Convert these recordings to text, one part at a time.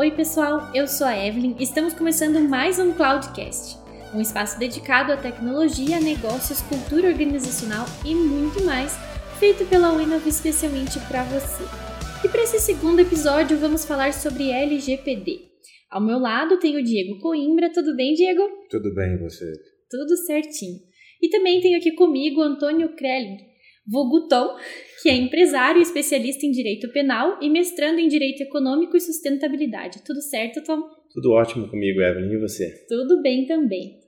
Oi, pessoal, eu sou a Evelyn e estamos começando mais um Cloudcast, um espaço dedicado à tecnologia, negócios, cultura organizacional e muito mais, feito pela Winov especialmente para você. E para esse segundo episódio vamos falar sobre LGPD. Ao meu lado tem o Diego Coimbra, tudo bem, Diego? Tudo bem, você? Tudo certinho. E também tenho aqui comigo Antônio Krelling, Voguton, que é empresário especialista em direito penal e mestrando em direito econômico e sustentabilidade. Tudo certo, Tom? Tudo ótimo comigo, Evelyn. E você? Tudo bem também.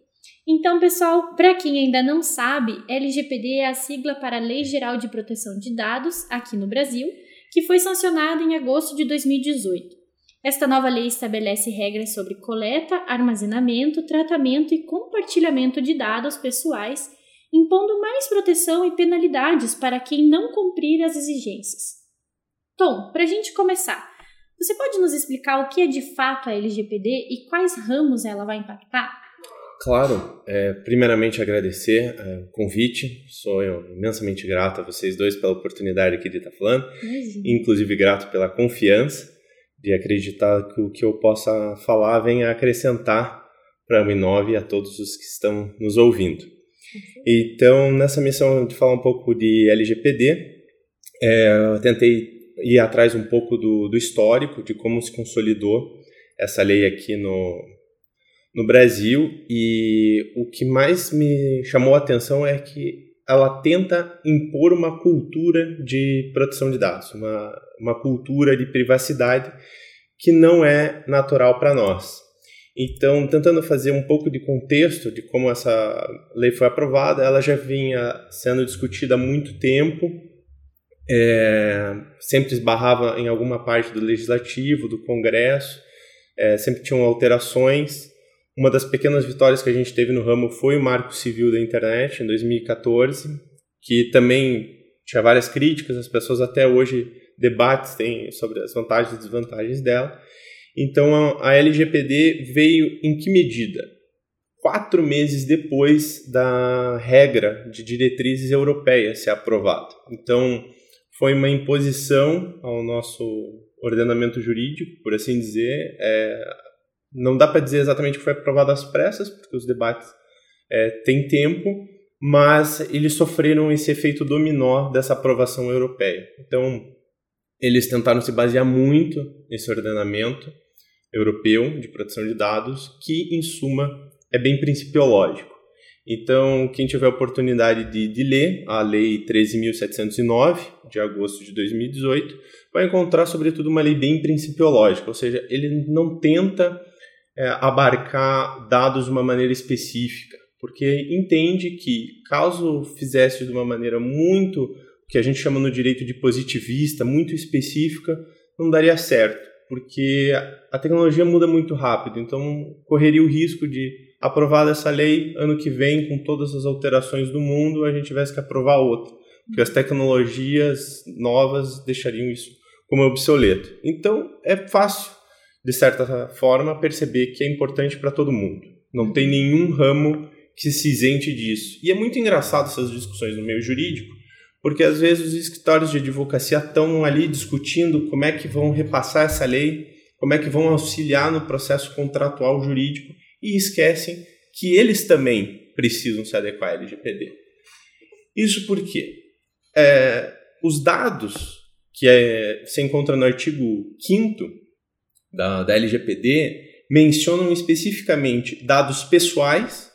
Então, pessoal, para quem ainda não sabe, LGPD é a sigla para a Lei Geral de Proteção de Dados aqui no Brasil, que foi sancionada em agosto de 2018. Esta nova lei estabelece regras sobre coleta, armazenamento, tratamento e compartilhamento de dados pessoais impondo mais proteção e penalidades para quem não cumprir as exigências. Tom, para a gente começar, você pode nos explicar o que é de fato a LGPD e quais ramos ela vai impactar? Claro, é, primeiramente agradecer é, o convite, sou eu imensamente grato a vocês dois pela oportunidade aqui de estar falando, Imagina. inclusive grato pela confiança de acreditar que o que eu possa falar venha acrescentar para a Uninove e a todos os que estão nos ouvindo. Então, nessa missão de falar um pouco de LGPD, é, eu tentei ir atrás um pouco do, do histórico, de como se consolidou essa lei aqui no, no Brasil, e o que mais me chamou a atenção é que ela tenta impor uma cultura de proteção de dados, uma, uma cultura de privacidade que não é natural para nós. Então, tentando fazer um pouco de contexto de como essa lei foi aprovada, ela já vinha sendo discutida há muito tempo, é, sempre esbarrava em alguma parte do legislativo, do Congresso, é, sempre tinham alterações. Uma das pequenas vitórias que a gente teve no ramo foi o Marco Civil da Internet, em 2014, que também tinha várias críticas, as pessoas até hoje debatem sobre as vantagens e desvantagens dela. Então a LGPD veio em que medida? Quatro meses depois da regra de diretrizes europeias ser aprovada. Então foi uma imposição ao nosso ordenamento jurídico, por assim dizer. É, não dá para dizer exatamente que foi aprovado às pressas, porque os debates é, têm tempo, mas eles sofreram esse efeito dominó dessa aprovação europeia. Então, eles tentaram se basear muito nesse ordenamento europeu de proteção de dados, que, em suma, é bem principiológico. Então, quem tiver a oportunidade de, de ler a Lei 13.709, de agosto de 2018, vai encontrar, sobretudo, uma lei bem principiológica, ou seja, ele não tenta é, abarcar dados de uma maneira específica, porque entende que, caso fizesse de uma maneira muito, o que a gente chama no direito de positivista, muito específica, não daria certo porque a tecnologia muda muito rápido, então correria o risco de aprovar essa lei ano que vem com todas as alterações do mundo, a gente tivesse que aprovar outra, porque as tecnologias novas deixariam isso como obsoleto. Então é fácil, de certa forma, perceber que é importante para todo mundo. Não tem nenhum ramo que se isente disso. E é muito engraçado essas discussões no meio jurídico, porque às vezes os escritórios de advocacia estão ali discutindo como é que vão repassar essa lei, como é que vão auxiliar no processo contratual jurídico e esquecem que eles também precisam se adequar à LGPD. Isso porque é, os dados que é, se encontra no artigo 5 da, da LGPD mencionam especificamente dados pessoais,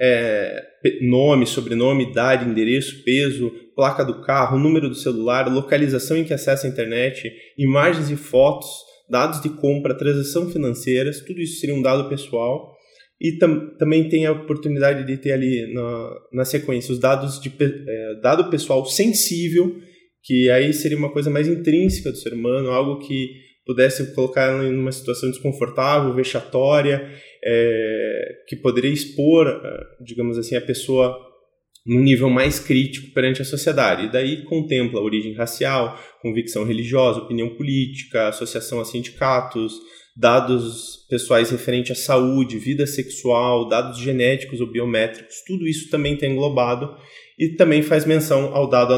é, nome, sobrenome, idade, endereço, peso, placa do carro, número do celular, localização em que acessa a internet, imagens e fotos, dados de compra, transação financeiras, tudo isso seria um dado pessoal. E tam, também tem a oportunidade de ter ali na, na sequência os dados de é, dado pessoal sensível, que aí seria uma coisa mais intrínseca do ser humano, algo que pudesse colocar ela em uma situação desconfortável, vexatória, é, que poderia expor, é, digamos assim, a pessoa num nível mais crítico perante a sociedade. E daí contempla origem racial, convicção religiosa, opinião política, associação a sindicatos, dados pessoais referentes à saúde, vida sexual, dados genéticos ou biométricos, tudo isso também está englobado e também faz menção ao dado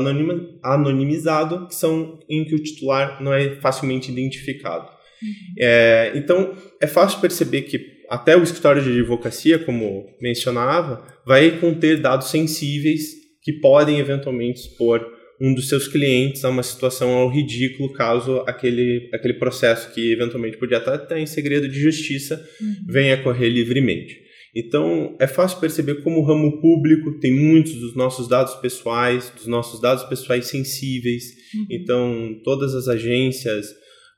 anonimizado, que são em que o titular não é facilmente identificado. É, então, é fácil perceber que até o escritório de advocacia, como mencionava, vai conter dados sensíveis que podem eventualmente expor um dos seus clientes a uma situação ao ridículo caso aquele, aquele processo que eventualmente podia estar em segredo de justiça uhum. venha a correr livremente. Então, é fácil perceber como o ramo público tem muitos dos nossos dados pessoais, dos nossos dados pessoais sensíveis. Uhum. Então, todas as agências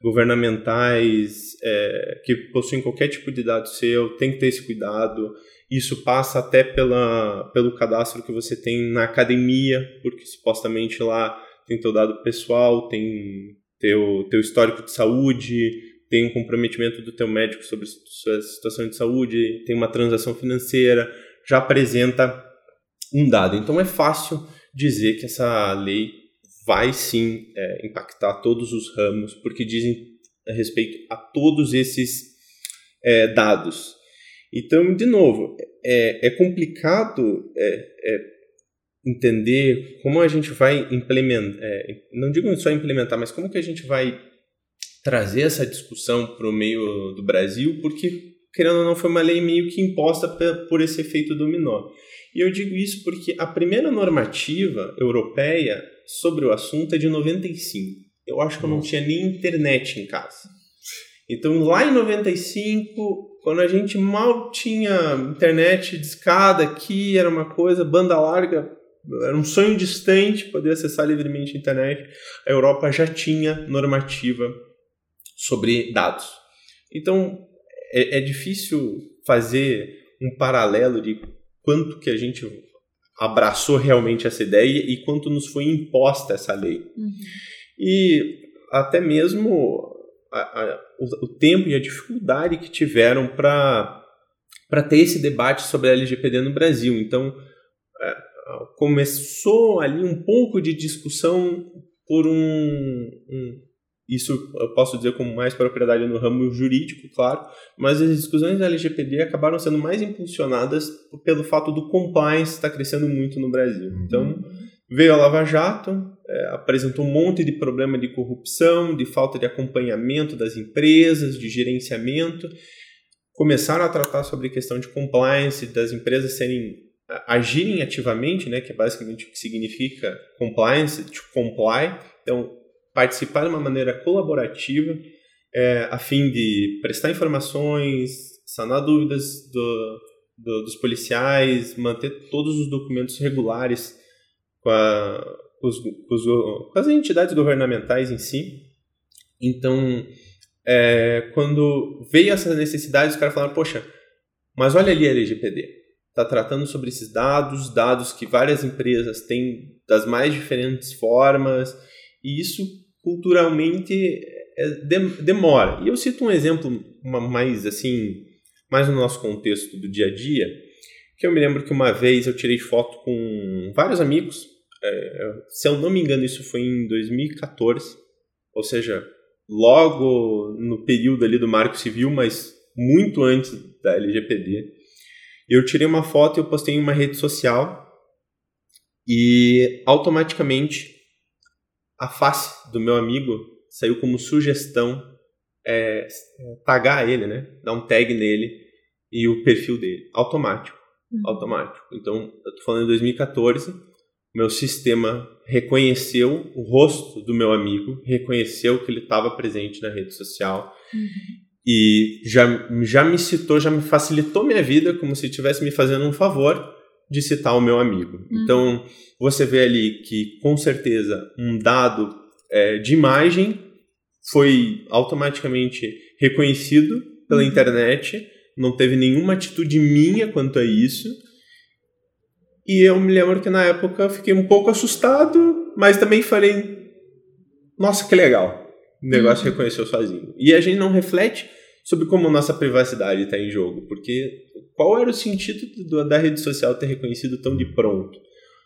governamentais é, que possuem qualquer tipo de dado seu têm que ter esse cuidado. Isso passa até pela, pelo cadastro que você tem na academia, porque supostamente lá tem teu dado pessoal, tem teu, teu histórico de saúde, tem um comprometimento do teu médico sobre sua situação de saúde, tem uma transação financeira, já apresenta um dado. Então é fácil dizer que essa lei vai sim é, impactar todos os ramos, porque dizem a respeito a todos esses é, dados. Então, de novo, é, é complicado é, é, entender como a gente vai implementar, é, não digo só implementar, mas como que a gente vai trazer essa discussão para o meio do Brasil, porque, querendo ou não, foi uma lei meio que imposta por esse efeito dominó. E eu digo isso porque a primeira normativa europeia sobre o assunto é de 95. Eu acho que eu não tinha nem internet em casa. Então, lá em 95, quando a gente mal tinha internet de escada aqui, era uma coisa, banda larga, era um sonho distante poder acessar livremente a internet. A Europa já tinha normativa sobre dados. Então, é, é difícil fazer um paralelo de quanto que a gente abraçou realmente essa ideia e quanto nos foi imposta essa lei. Uhum. E até mesmo a, a, o, o, tempo e a dificuldade que tiveram para ter esse debate sobre a LGPD no Brasil. Então, é, começou ali um pouco de discussão por um, um isso eu posso dizer com mais propriedade no ramo jurídico, claro, mas as discussões da LGPD acabaram sendo mais impulsionadas pelo fato do compliance estar crescendo muito no Brasil. Uhum. Então, veio a Lava Jato, é, apresentou um monte de problema de corrupção, de falta de acompanhamento das empresas, de gerenciamento. Começaram a tratar sobre a questão de compliance, das empresas serem agirem ativamente, né, que é basicamente o que significa compliance, to comply. Então, participar de uma maneira colaborativa, é, a fim de prestar informações, sanar dúvidas do, do, dos policiais, manter todos os documentos regulares com, a, com, os, com, as entidades governamentais em si. Então, é, quando veio essa necessidade, os caras falaram: Poxa, mas olha ali a LGPD. Está tratando sobre esses dados, dados que várias empresas têm das mais diferentes formas, e isso culturalmente é, demora. E eu cito um exemplo mais assim, mais no nosso contexto do dia a dia, que eu me lembro que uma vez eu tirei foto com vários amigos. É, se eu não me engano, isso foi em 2014, ou seja, logo no período ali do Marco Civil, mas muito antes da LGPD. Eu tirei uma foto e eu postei em uma rede social e automaticamente a face do meu amigo saiu como sugestão é, tagar ele, né? Dar um tag nele e o perfil dele. Automático. Uhum. Automático. Então, eu tô falando em 2014, meu sistema reconheceu o rosto do meu amigo, reconheceu que ele estava presente na rede social uhum. e já, já me citou, já me facilitou minha vida como se estivesse me fazendo um favor de citar o meu amigo. Uhum. Então, você vê ali que, com certeza, um dado é, de imagem foi automaticamente reconhecido pela uhum. internet, não teve nenhuma atitude minha quanto a isso. E eu me lembro que na época eu fiquei um pouco assustado, mas também falei: nossa, que legal. O negócio uhum. reconheceu sozinho. E a gente não reflete sobre como nossa privacidade está em jogo, porque qual era o sentido do, da rede social ter reconhecido tão de pronto?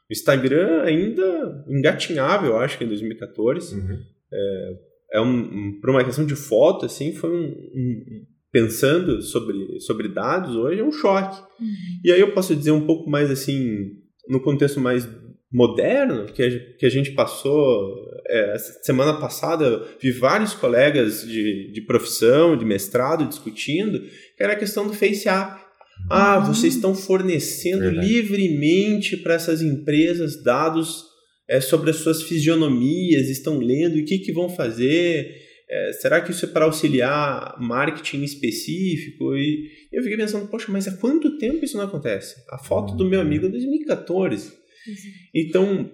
O Instagram ainda engatinhava, eu acho que em 2014. Uhum. É, é um, um, por uma questão de foto, assim, foi um, um, pensando sobre, sobre dados hoje é um choque. Uhum. E aí eu posso dizer um pouco mais assim, no contexto mais moderno que a, que a gente passou. É, semana passada, vi vários colegas de, de profissão, de mestrado, discutindo, que era a questão do Face App. Ah, uhum. vocês estão fornecendo Verdade. livremente para essas empresas dados é, sobre as suas fisionomias, estão lendo, e o que, que vão fazer? É, será que isso é para auxiliar marketing específico? E eu fiquei pensando, poxa, mas há quanto tempo isso não acontece? A foto do meu uhum. amigo é 2014. Uhum. Então,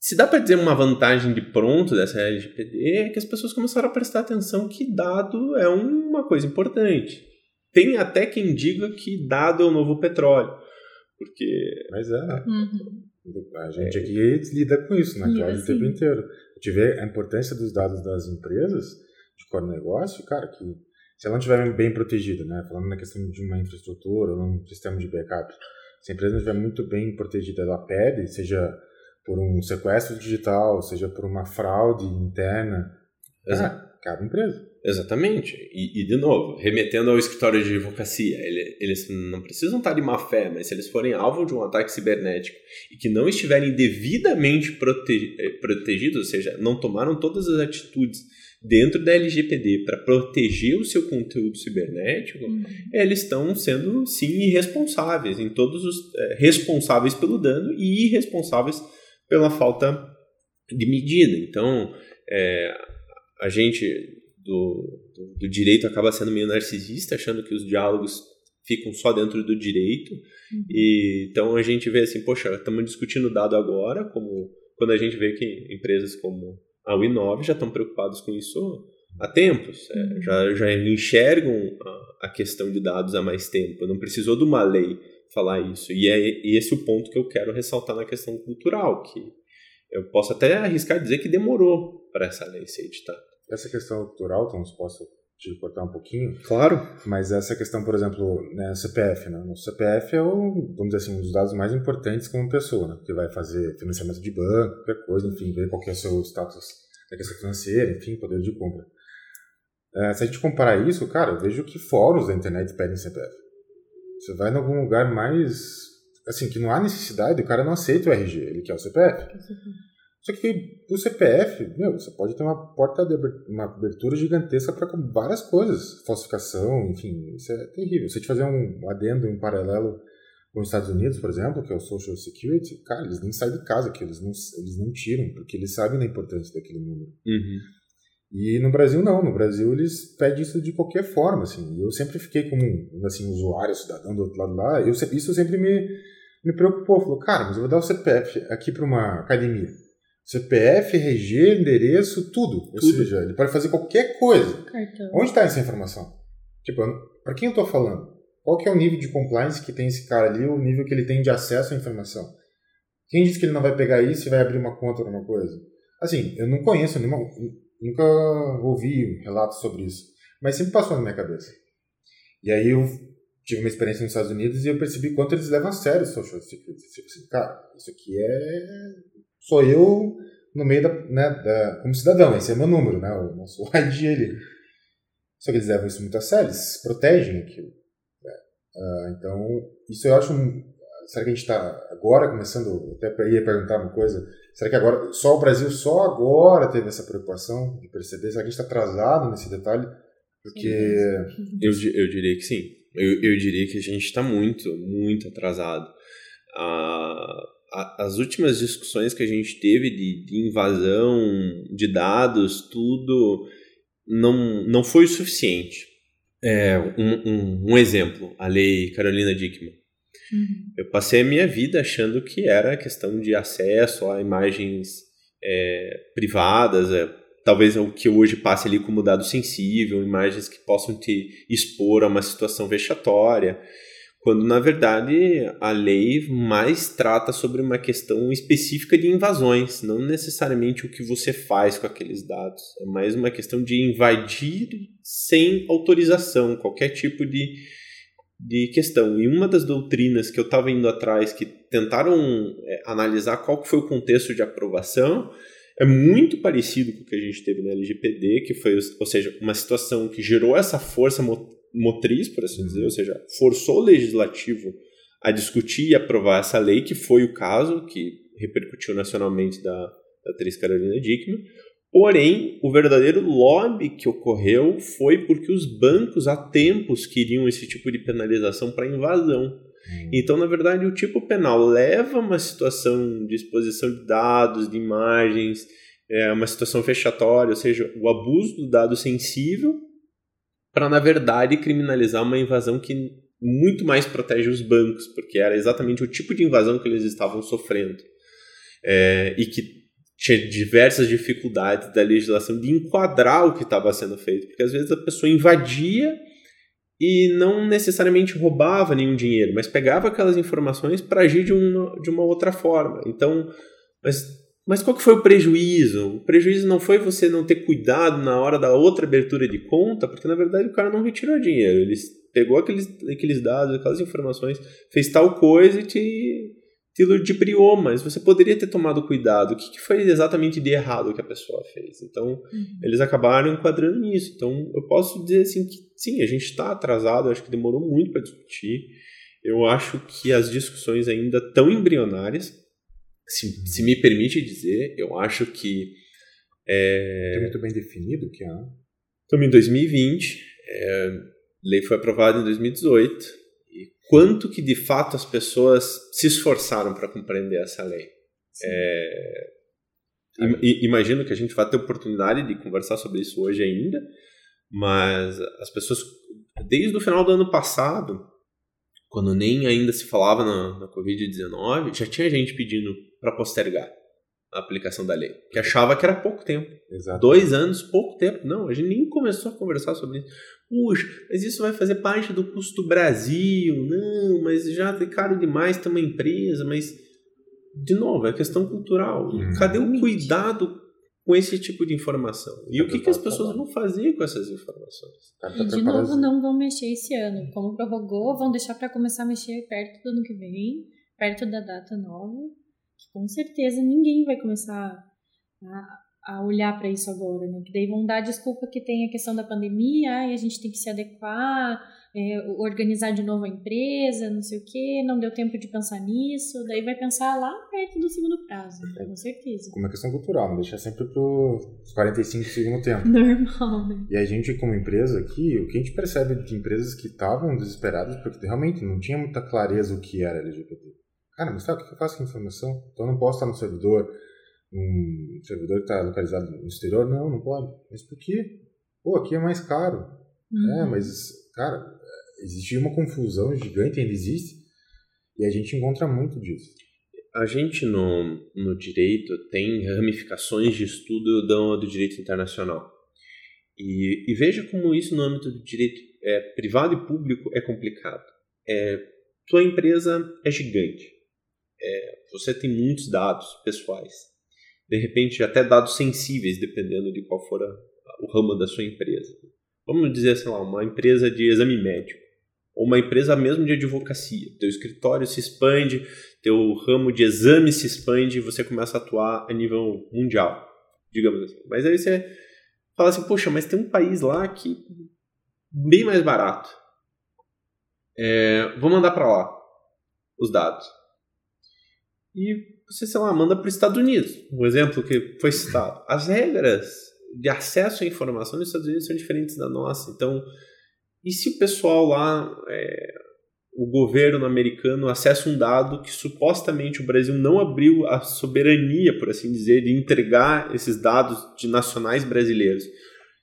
se dá para dizer uma vantagem de pronto dessa LGPD, é que as pessoas começaram a prestar atenção que dado é uma coisa importante. Tem até quem diga que dado é o novo petróleo. Porque. Mas é, né? Uhum. A gente é. aqui lida com isso, né? Claro, o tempo inteiro. A gente vê a importância dos dados das empresas de core negócio, cara, que se ela não estiver bem protegida, né? Falando na questão de uma infraestrutura ou um sistema de backup, se a empresa não estiver muito bem protegida, ela perde, seja por um sequestro digital, seja por uma fraude interna, Exato. Ah, cada empresa. Exatamente. E, e, de novo, remetendo ao escritório de advocacia, ele, eles não precisam estar de má fé, mas se eles forem alvo de um ataque cibernético e que não estiverem devidamente prote eh, protegidos, ou seja, não tomaram todas as atitudes dentro da LGPD para proteger o seu conteúdo cibernético, uhum. eles estão sendo, sim, irresponsáveis, em todos os é, responsáveis pelo dano e irresponsáveis pela falta de medida. Então, é, a gente do, do, do, direito acaba sendo meio narcisista, achando que os diálogos ficam só dentro do direito. Uhum. E, então a gente vê assim, poxa, estamos discutindo dado agora, como quando a gente vê que empresas como a Winove já estão preocupados com isso há tempos, é, uhum. já, já enxergam a, a, questão de dados há mais tempo, não precisou de uma lei falar isso. E é esse o ponto que eu quero ressaltar na questão cultural, que eu posso até arriscar dizer que demorou para essa lei ser editada. Essa questão cultural, então, se posso te cortar um pouquinho. Claro. Mas essa questão, por exemplo, né, CPF, né? O CPF é o, vamos dizer assim, um dos dados mais importantes como pessoa, né? Que vai fazer financiamento de banco, qualquer coisa, enfim, ver qual é o seu status da questão financeira, enfim, poder de compra. É, se a gente comparar isso, cara, eu vejo que fóruns da internet pedem CPF. Você vai em algum lugar mais, assim, que não há necessidade, o cara não aceita o RG, ele quer o CPF. Só que o CPF, meu, você pode ter uma porta de uma abertura gigantesca para várias coisas, falsificação, enfim, isso é terrível. Se a gente fazer um adendo, um paralelo com os Estados Unidos, por exemplo, que é o Social Security, cara, eles nem saem de casa aqui, eles não, eles não tiram, porque eles sabem da importância daquele número. Uhum. E no Brasil não, no Brasil eles pedem isso de qualquer forma, assim. Eu sempre fiquei como assim usuário, cidadão do outro lado lá, eu, isso sempre me me preocupou, falou, cara, mas eu vou dar o CPF aqui para uma academia. CPF, RG, endereço, tudo. Ou seja, ele pode fazer qualquer coisa. Cartão. Onde está essa informação? Tipo, para quem eu estou falando? Qual que é o nível de compliance que tem esse cara ali, o nível que ele tem de acesso à informação? Quem diz que ele não vai pegar isso e vai abrir uma conta ou alguma coisa? Assim, eu não conheço nenhuma, nunca ouvi relatos sobre isso, mas sempre passou na minha cabeça. E aí eu tive uma experiência nos Estados Unidos e eu percebi quanto eles levam a sério o social security. Tipo assim, cara, isso aqui é sou eu no meio da, né, da, como cidadão, esse é meu número, né, o nosso ID ali. Só que eles levam isso muito a sério, eles protegem aquilo. Né? Uh, então, isso eu acho. Um, será que a gente está agora começando? Até ia perguntar uma coisa. Será que agora, só o Brasil só agora teve essa preocupação de perceber? Será que a gente está atrasado nesse detalhe? Porque. Eu, eu diria que sim. Eu, eu diria que a gente está muito, muito atrasado. Ah, as últimas discussões que a gente teve de, de invasão de dados, tudo, não, não foi o suficiente. É, um, um, um exemplo, a lei Carolina Dickman. Uhum. Eu passei a minha vida achando que era questão de acesso a imagens é, privadas, é, talvez o que hoje passe ali como dado sensível, imagens que possam te expor a uma situação vexatória quando na verdade a lei mais trata sobre uma questão específica de invasões, não necessariamente o que você faz com aqueles dados. É mais uma questão de invadir sem autorização, qualquer tipo de, de questão. E uma das doutrinas que eu estava indo atrás, que tentaram é, analisar qual foi o contexto de aprovação, é muito parecido com o que a gente teve na LGPD, que foi, ou seja, uma situação que gerou essa força motriz, por assim dizer, ou seja, forçou o legislativo a discutir e aprovar essa lei, que foi o caso, que repercutiu nacionalmente da, da atriz Carolina Dickman. Porém, o verdadeiro lobby que ocorreu foi porque os bancos há tempos queriam esse tipo de penalização para invasão. Hum. Então, na verdade, o tipo penal leva uma situação de exposição de dados, de imagens, é uma situação fechatória, ou seja, o abuso do dado sensível, para, na verdade, criminalizar uma invasão que muito mais protege os bancos, porque era exatamente o tipo de invasão que eles estavam sofrendo. É, e que tinha diversas dificuldades da legislação de enquadrar o que estava sendo feito, porque às vezes a pessoa invadia e não necessariamente roubava nenhum dinheiro, mas pegava aquelas informações para agir de uma, de uma outra forma. Então, mas, mas qual que foi o prejuízo? O prejuízo não foi você não ter cuidado na hora da outra abertura de conta, porque na verdade o cara não retirou dinheiro, ele pegou aqueles, aqueles dados, aquelas informações, fez tal coisa e te te ludibriou, mas você poderia ter tomado cuidado. O que, que foi exatamente de errado que a pessoa fez? Então, uhum. eles acabaram enquadrando nisso. Então, eu posso dizer assim que sim, a gente está atrasado, acho que demorou muito para discutir. Eu acho que as discussões ainda estão embrionárias. Se, se me permite dizer, eu acho que. É... Tem muito bem definido que é. Estamos em 2020, é, a lei foi aprovada em 2018 quanto que de fato as pessoas se esforçaram para compreender essa lei. É, imagino que a gente vai ter oportunidade de conversar sobre isso hoje ainda, mas as pessoas, desde o final do ano passado, quando nem ainda se falava na, na Covid-19, já tinha gente pedindo para postergar a aplicação da lei, que achava que era pouco tempo. Exato. Dois anos, pouco tempo. Não, a gente nem começou a conversar sobre isso. Puxa, mas isso vai fazer parte do custo do Brasil. Não, mas já é caro demais ter uma empresa. Mas, de novo, é questão cultural. Hum. Cadê o cuidado com esse tipo de informação? E o que, que as pessoas vão fazer com essas informações? E, de novo, não vão mexer esse ano. Como prorrogou, vão deixar para começar a mexer perto do ano que vem, perto da data nova com certeza ninguém vai começar a, a olhar para isso agora, né? Que daí vão dar desculpa que tem a questão da pandemia, e a gente tem que se adequar, é, organizar de novo a empresa, não sei o quê, não deu tempo de pensar nisso, daí vai pensar lá perto do segundo prazo, é. com certeza. Como uma questão cultural, não deixar sempre para os 45 do segundo tempo. Normal, né? E a gente, como empresa aqui, o que a gente percebe de empresas que estavam desesperadas porque realmente não tinha muita clareza o que era LGBT. Cara, mas sabe o que eu faço com a informação? Então eu não posso estar no servidor, um servidor que está localizado no exterior? Não, não pode. Mas por quê? Pô, aqui é mais caro. Uhum. É, mas, cara, existe uma confusão gigante, ainda existe, e a gente encontra muito disso. A gente no, no direito tem ramificações de estudo do, do direito internacional. E, e, veja como isso no âmbito do direito é, privado e público é complicado. É, tua empresa é gigante é, você tem muitos dados pessoais, de repente até dados sensíveis, dependendo de qual for a, o ramo da sua empresa. Vamos dizer, sei lá, uma empresa de exame médico, uma empresa mesmo de advocacia. Teu escritório se expande, teu ramo de exame se expande e você começa a atuar a nível mundial, digamos assim. Mas aí você fala assim, poxa, mas tem um país lá que bem mais barato. É, vou mandar para lá os dados e você, sei lá, manda para os Estados Unidos. Um exemplo que foi citado. As regras de acesso à informação nos Estados Unidos são diferentes da nossa. Então, e se o pessoal lá, é, o governo americano, acessa um dado que supostamente o Brasil não abriu a soberania, por assim dizer, de entregar esses dados de nacionais brasileiros?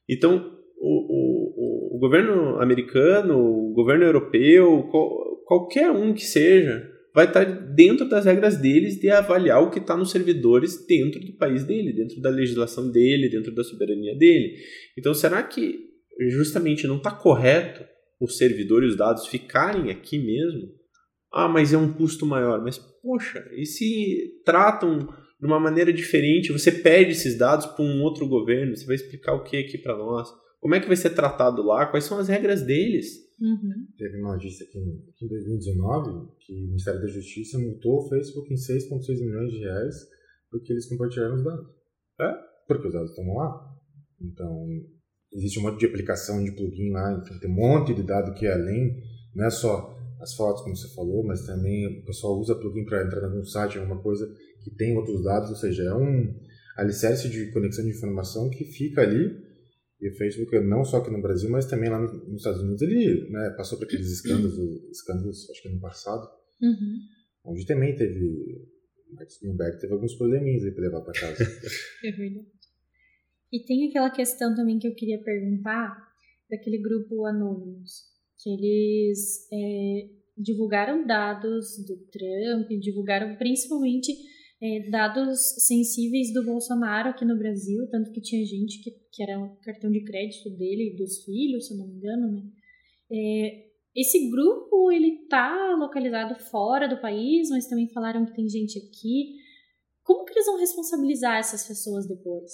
Então, o, o, o governo americano, o governo europeu, qual, qualquer um que seja, vai estar dentro das regras deles de avaliar o que está nos servidores dentro do país dele, dentro da legislação dele, dentro da soberania dele. Então, será que justamente não está correto os servidores e os dados ficarem aqui mesmo? Ah, mas é um custo maior. Mas, poxa, e se tratam de uma maneira diferente? Você pede esses dados para um outro governo, você vai explicar o que aqui para nós? Como é que vai ser tratado lá? Quais são as regras deles? Uhum. Teve uma notícia aqui, aqui em 2019 que o Ministério da Justiça multou o Facebook em 6,6 milhões de reais porque eles compartilharam os dados. É? Porque os dados estão lá. Então, existe um monte de aplicação de plugin lá, então tem um monte de dado que é além, não é só as fotos, como você falou, mas também o pessoal usa plugin para entrar em algum site, alguma coisa que tem outros dados, ou seja, é um alicerce de conexão de informação que fica ali. E o Facebook, não só aqui no Brasil, mas também lá nos Estados Unidos, ele né, passou por aqueles escândalos, escândalos, acho que ano passado, Uhum. onde também teve. O Mark Zuckerberg teve alguns probleminhas aí para levar para casa. É verdade. E tem aquela questão também que eu queria perguntar daquele grupo Anonymous, que eles é, divulgaram dados do Trump, divulgaram principalmente é, dados sensíveis do Bolsonaro aqui no Brasil, tanto que tinha gente que, que era o cartão de crédito dele e dos filhos, se não me engano, né? É, esse grupo, ele tá localizado fora do país, mas também falaram que tem gente aqui. Como que eles vão responsabilizar essas pessoas depois?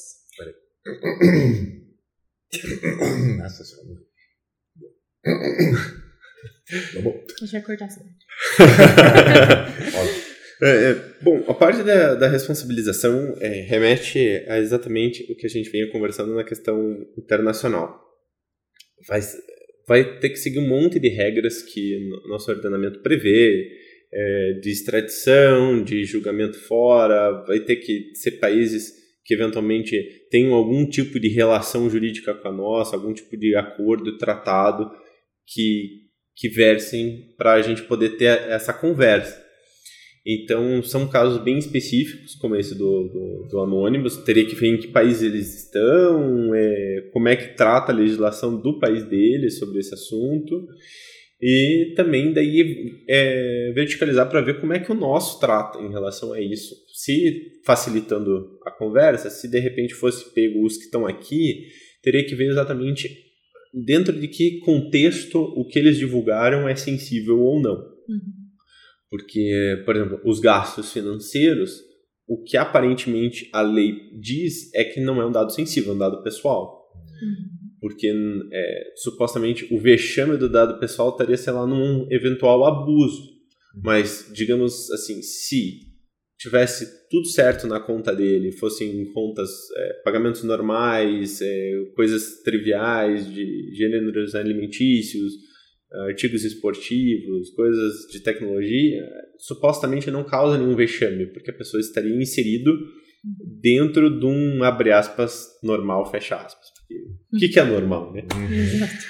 Nossa senhora. Tá bom. Deixa eu cortar. É, é, bom, a parte da, da responsabilização é, remete a exatamente o que a gente vinha conversando na questão internacional. Vai, vai ter que seguir um monte de regras que no nosso ordenamento prevê, é, de extradição, de julgamento fora, vai ter que ser países que eventualmente tenham algum tipo de relação jurídica com a nossa, algum tipo de acordo, tratado que, que versem para a gente poder ter essa conversa. Então, são casos bem específicos, como esse do, do, do. Teria que ver em que país eles estão, é, como é que trata a legislação do país deles sobre esse assunto. E também daí é, verticalizar para ver como é que o nosso trata em relação a isso. Se facilitando a conversa, se de repente fosse pego os que estão aqui, teria que ver exatamente dentro de que contexto o que eles divulgaram é sensível ou não. Uhum. Porque, por exemplo, os gastos financeiros, o que aparentemente a lei diz é que não é um dado sensível, é um dado pessoal. Uhum. Porque é, supostamente o vexame do dado pessoal estaria, sei lá, num eventual abuso. Mas, digamos assim, se tivesse tudo certo na conta dele, fossem contas, é, pagamentos normais, é, coisas triviais de gêneros alimentícios, artigos esportivos, coisas de tecnologia, supostamente não causa nenhum vexame, porque a pessoa estaria inserido dentro de um, abre aspas, normal, fecha aspas. O que, que é normal, né?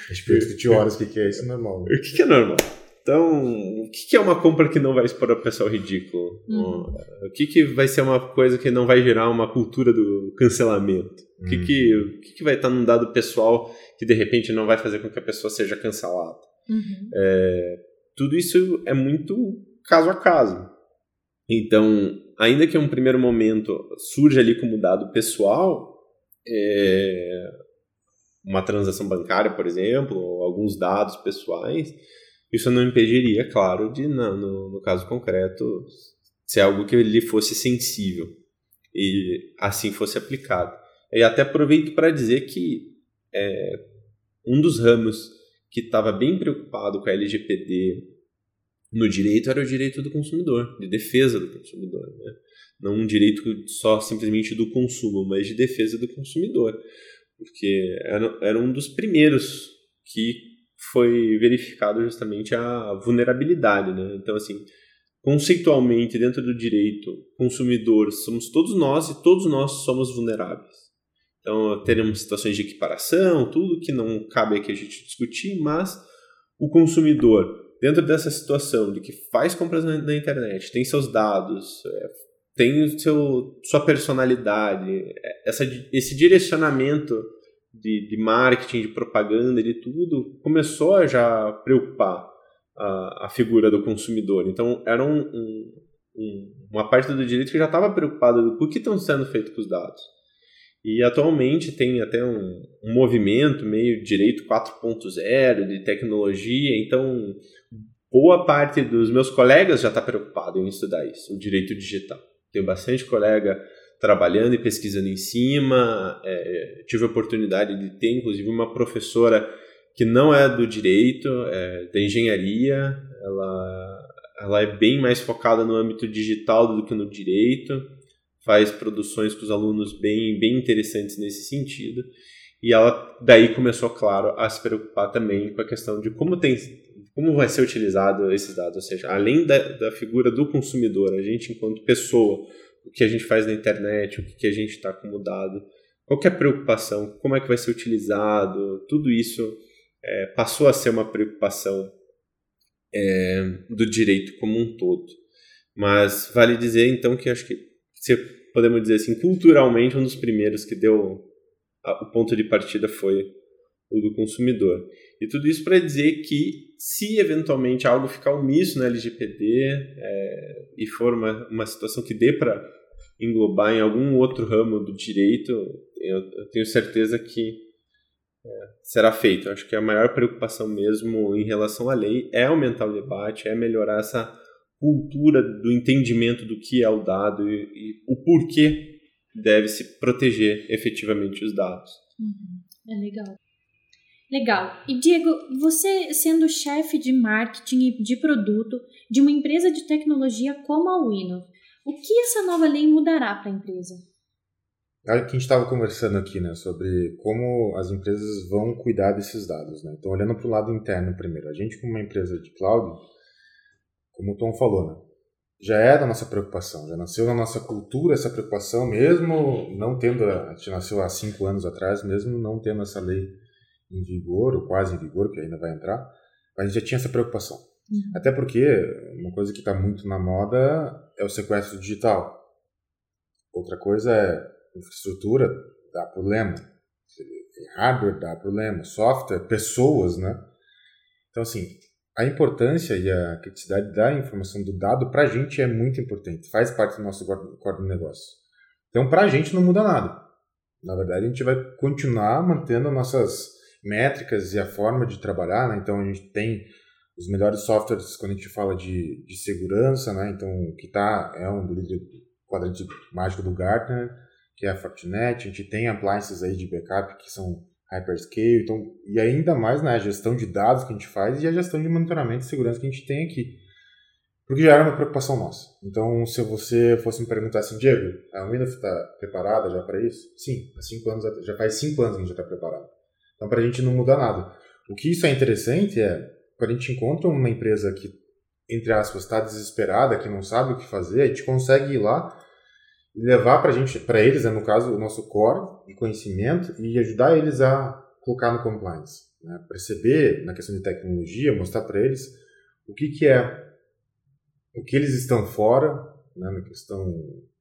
Respeito de horas, o que, que é isso? Normal. O que, que é normal? Então, o que, que é uma compra que não vai expor a pessoa ao ridículo? Uhum. O que, que vai ser uma coisa que não vai gerar uma cultura do cancelamento? O que, Uhum. que, o que, que vai estar num dado pessoal que de repente não vai fazer com que a pessoa seja cancelada? Uhum. tudo isso é muito caso a caso. Então, ainda que em um primeiro momento surja ali como dado pessoal, é, uma transação bancária, por exemplo, ou alguns dados pessoais, isso não impediria, claro, de, no, no caso concreto, ser algo que lhe fosse sensível e assim fosse aplicado. E até aproveito para dizer que é, um dos ramos que estava bem preocupado com a LGPD no direito era o direito do consumidor, de defesa do consumidor. Né? Não um direito só simplesmente do consumo, mas de defesa do consumidor. Porque era, era um dos primeiros que foi verificado justamente a vulnerabilidade. Né? Então, assim, conceitualmente, dentro do direito consumidor, somos todos nós e todos nós somos vulneráveis. Então, teremos situações de equiparação, tudo que não cabe aqui a gente discutir, mas o consumidor, dentro dessa situação de que faz compras na, internet, tem seus dados, é, tem o seu, sua personalidade, é, essa, esse direcionamento de, de marketing, de propaganda, de tudo, começou a já preocupar a, a figura do consumidor. Então, era um, um, um, uma parte do direito que já estava preocupada com o que estão sendo feito com os dados. E atualmente tem até um, um movimento meio direito 4.0 de tecnologia, então boa parte dos meus colegas já está preocupado em estudar isso, o direito digital. Tenho bastante colega trabalhando e pesquisando em cima, é, tive a oportunidade de ter inclusive uma professora que não é do direito, é da engenharia, ela, ela é bem mais focada no âmbito digital do que no direito, faz produções com os alunos bem, bem interessantes nesse sentido. E ela daí começou, claro, a se preocupar também com a questão de como tem como vai ser utilizado esses dados? Ou seja, além da, da figura do consumidor, a gente enquanto pessoa, o que a gente faz na internet, o que a gente está como dado, qual é a preocupação, como é que vai ser utilizado, tudo isso é, passou a ser uma preocupação é, do direito como um todo. Mas vale dizer então que acho que se podemos dizer assim, culturalmente um dos primeiros que deu a, o ponto de partida foi o do consumidor. E tudo isso para dizer que se eventualmente algo ficar omisso na LGPD é, e for uma, uma situação que dê para englobar em algum outro ramo do direito, eu, eu tenho certeza que é, será feito. Acho que a maior preocupação mesmo em relação à lei é aumentar o debate, é melhorar essa cultura do entendimento do que é o dado e, e o porquê deve se proteger efetivamente os dados. Uhum. É legal. Legal. E Diego, você sendo chefe de marketing e de produto de uma empresa de tecnologia como a Wino, o que essa nova lei mudará para a empresa? A gente estava conversando aqui, né, sobre como as empresas vão cuidar desses dados, né? Então, olhando para o lado interno primeiro, a gente como uma empresa de cloud, como o Tom falou, né, já é da nossa preocupação, já nasceu na nossa cultura essa preocupação, mesmo não tendo, a gente nasceu há cinco anos atrás, mesmo não tendo essa lei em vigor, ou quase em vigor, que ainda vai entrar, mas a gente já tinha essa preocupação. Uhum. Até porque uma coisa que está muito na moda é o sequestro digital. Outra coisa é infraestrutura dá problema, hardware dá problema, software, pessoas, né? Então, assim, a importância e a criticidade da informação do dado para a gente é muito importante, faz parte do nosso quadro de negócio. Então, para a gente não muda nada. Na verdade, a gente vai continuar mantendo nossas métricas e a forma de trabalhar, né? Então, a gente tem os melhores softwares quando a gente fala de, de segurança, né? Então, que tá, é um quadrante mágico do Gartner, que é a Fortinet, a gente tem appliances aí de backup que são hyperscale, então, e ainda mais né, a gestão de dados que a gente faz e a gestão de monitoramento e segurança que a gente tem aqui. Porque já era uma preocupação nossa. Então, se você fosse me perguntar assim, Diego, a Windows está preparada já para isso? Sim, há cinco anos, já faz cinco anos que a gente já está preparado. Então, para a gente não muda nada. O que isso é interessante é, quando a gente encontra uma empresa que, entre aspas, está desesperada, que não sabe o que fazer, a gente consegue ir lá levar para gente, para eles, né, no caso, o nosso core de conhecimento e ajudar eles a colocar no compliance, né? perceber na questão de tecnologia, mostrar para eles o que que é, o que eles estão fora, né, na questão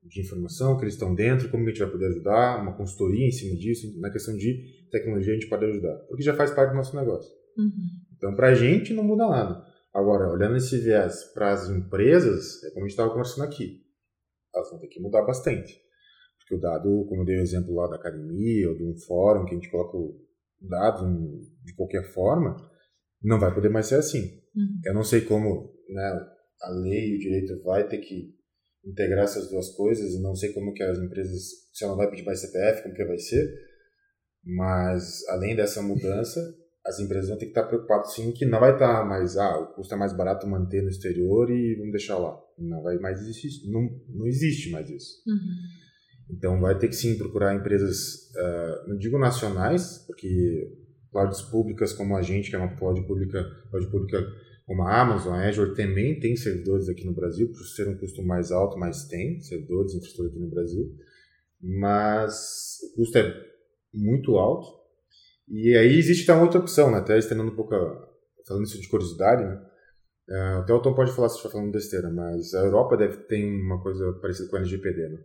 de informação, que eles estão dentro, como a gente vai poder ajudar, uma consultoria em cima disso, na questão de tecnologia a gente pode ajudar, porque já faz parte do nosso negócio. Uhum. Então, para a gente não muda nada. Agora, olhando esse viés para as empresas, é como a gente estava conversando aqui elas vão ter que mudar bastante. Porque o dado, como eu dei o exemplo lá da academia ou de um fórum que a gente coloca o dado de qualquer forma, não vai poder mais ser assim. Uhum. Eu não sei como né, a lei e o direito vai ter que integrar essas duas coisas e não sei como que as empresas, se ela vai pedir mais CPF, como que vai ser, mas além dessa mudança, as empresas vão ter que estar preocupadas sim que não vai estar mais, ah, o custo é mais barato manter no exterior e vamos deixar lá. Não vai mais existir, não, não existe mais isso. Uhum. Então vai ter que sim procurar empresas, uh, não digo nacionais, porque clouds públicas como a gente, que é uma cloud pública, cloud pública como a Amazon, a Azure também tem servidores aqui no Brasil, por ser um custo mais alto, mas tem servidores, infraestrutura aqui no Brasil, mas o custo é muito alto e aí existe uma outra opção, né? até estendendo um pouco, a, falando isso de curiosidade, né? Uh, até o Tom pode falar se estiver falando besteira, mas a Europa deve ter uma coisa parecida com a LGPD, né?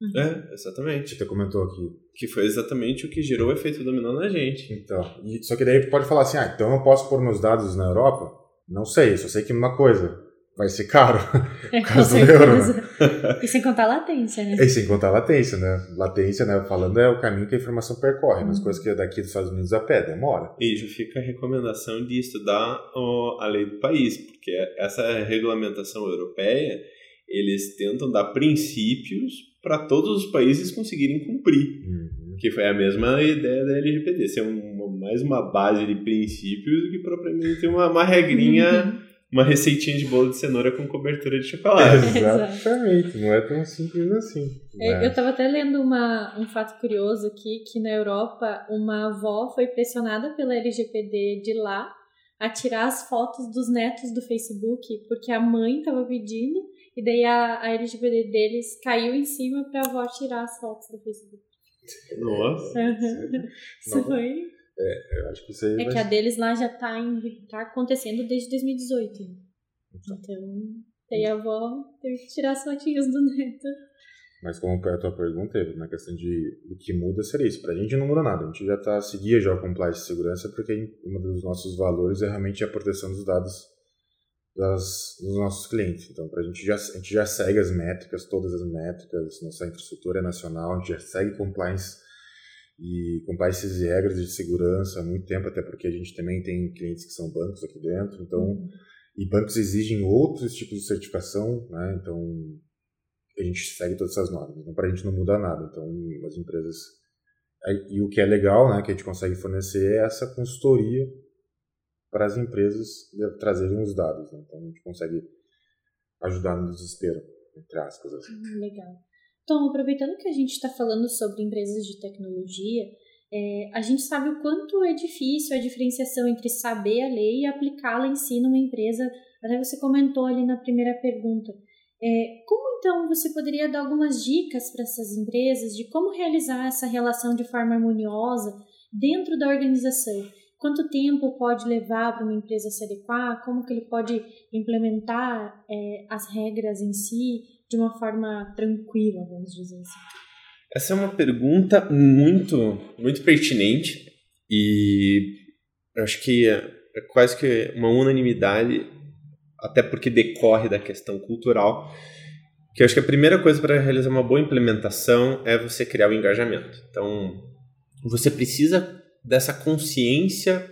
Uhum. É, exatamente. Você comentou aqui. Que foi exatamente o que gerou o efeito dominó na gente. Então, e, só que daí pode falar assim, ah, então eu posso pôr meus dados na Europa? Não sei, só sei que uma coisa, vai ser caro. É, por causa do euro. E sem contar a latência, né? E sem contar a latência, né? Latência, né? Falando é o caminho que a informação percorre, uhum. mas coisas que daqui dos Estados Unidos a pé demora. E já fica a recomendação de estudar a lei do país, porque essa regulamentação europeia, eles tentam dar princípios para todos os países conseguirem cumprir. Uhum. Que foi a mesma ideia da LGPD, ser um, mais uma base de princípios do que propriamente uma, uma regrinha. Uma receitinha de bolo de cenoura com cobertura de chocolate. Exatamente, não é tão simples assim. Né? Eu estava até lendo uma, um fato curioso aqui, que na Europa uma avó foi pressionada pela LGPD de lá a tirar as fotos dos netos do Facebook, porque a mãe estava pedindo, e daí a, a LGBT deles caiu em cima para a avó tirar as fotos do Facebook. Nossa! isso foi. É, eu acho que isso aí. É vai... que a deles lá já tá, em, tá acontecendo desde 2018. Então, então daí a avó teve que tirar as fotinhas do neto. Mas como a tua pergunta, na questão de o que muda seria isso. Para a gente não muda nada. A gente já tá seguia já o compliance de segurança porque um dos nossos valores é realmente a proteção dos dados das, dos nossos clientes. Então, pra gente já, a gente já segue as métricas, todas as métricas, nossa infraestrutura é nacional, a gente já segue compliance e compliance e regras de segurança há muito tempo, até porque a gente também tem clientes que são bancos aqui dentro, então, uhum. e bancos exigem outros tipos de certificação, né? Então, a gente segue todas essas normas. Então, para a gente não muda nada. Então, as empresas. E o que é legal, né, que a gente consegue fornecer é essa consultoria para as empresas trazerem os dados. Né? Então, a gente consegue ajudar no desespero, entre aspas. Assim. Ah, legal. Então, aproveitando que a gente está falando sobre empresas de tecnologia, é, a gente sabe o quanto é difícil a diferenciação entre saber a lei e aplicá-la em si numa empresa. Até você comentou ali na primeira pergunta. É, como então você poderia dar algumas dicas para essas empresas de como realizar essa relação de forma harmoniosa dentro da organização? Quanto tempo pode levar para uma empresa se adequar? Como que ele pode implementar é, as regras em si de uma forma tranquila, vamos dizer assim? Essa é uma pergunta muito, muito pertinente e acho que é quase que uma unanimidade até porque decorre da questão cultural, que eu acho que a primeira coisa para realizar uma boa implementação é você criar o engajamento. Então, você precisa dessa consciência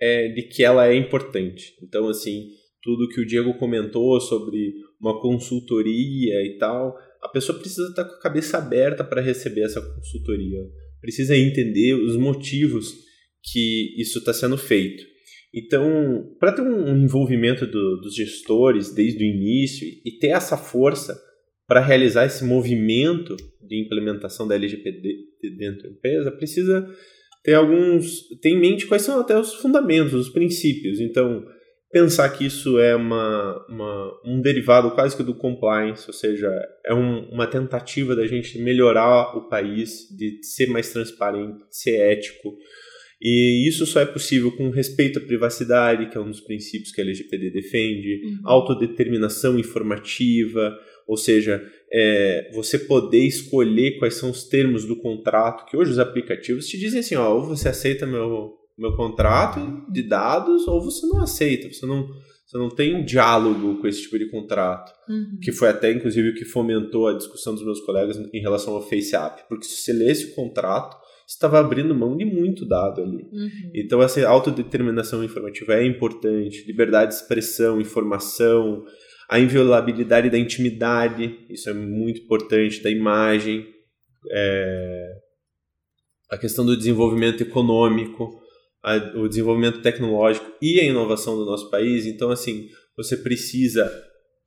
é, de que ela é importante. Então, assim, tudo que o Diego comentou sobre uma consultoria e tal, a pessoa precisa estar com a cabeça aberta para receber essa consultoria, precisa entender os motivos que isso está sendo feito. Então, para ter um envolvimento do, dos gestores desde o início e ter essa força para realizar esse movimento de implementação da LGPD dentro da empresa, precisa ter alguns. ter em mente quais são até os fundamentos, os princípios. Então, pensar que isso é uma, uma um derivado quase que do compliance, ou seja, é um, uma tentativa da gente melhorar o país, de ser mais transparente, ser ético e isso só é possível com respeito à privacidade, que é um dos princípios que a LGPD defende, uhum. autodeterminação informativa, ou seja, é, você poder escolher quais são os termos do contrato, que hoje os aplicativos te dizem assim, ó, ou você aceita meu, meu contrato de dados, ou você não aceita, você não, você não tem um diálogo com esse tipo de contrato, uhum. que foi até inclusive o que fomentou a discussão dos meus colegas em relação ao FaceApp, porque se você lê esse contrato, estava abrindo mão de muito dado ali. Uhum. Então, essa autodeterminação informativa é importante, liberdade de expressão, informação, a inviolabilidade da intimidade, isso é muito importante, da imagem, é, a questão do desenvolvimento econômico, a, o desenvolvimento tecnológico e a inovação do nosso país. Então, assim, você precisa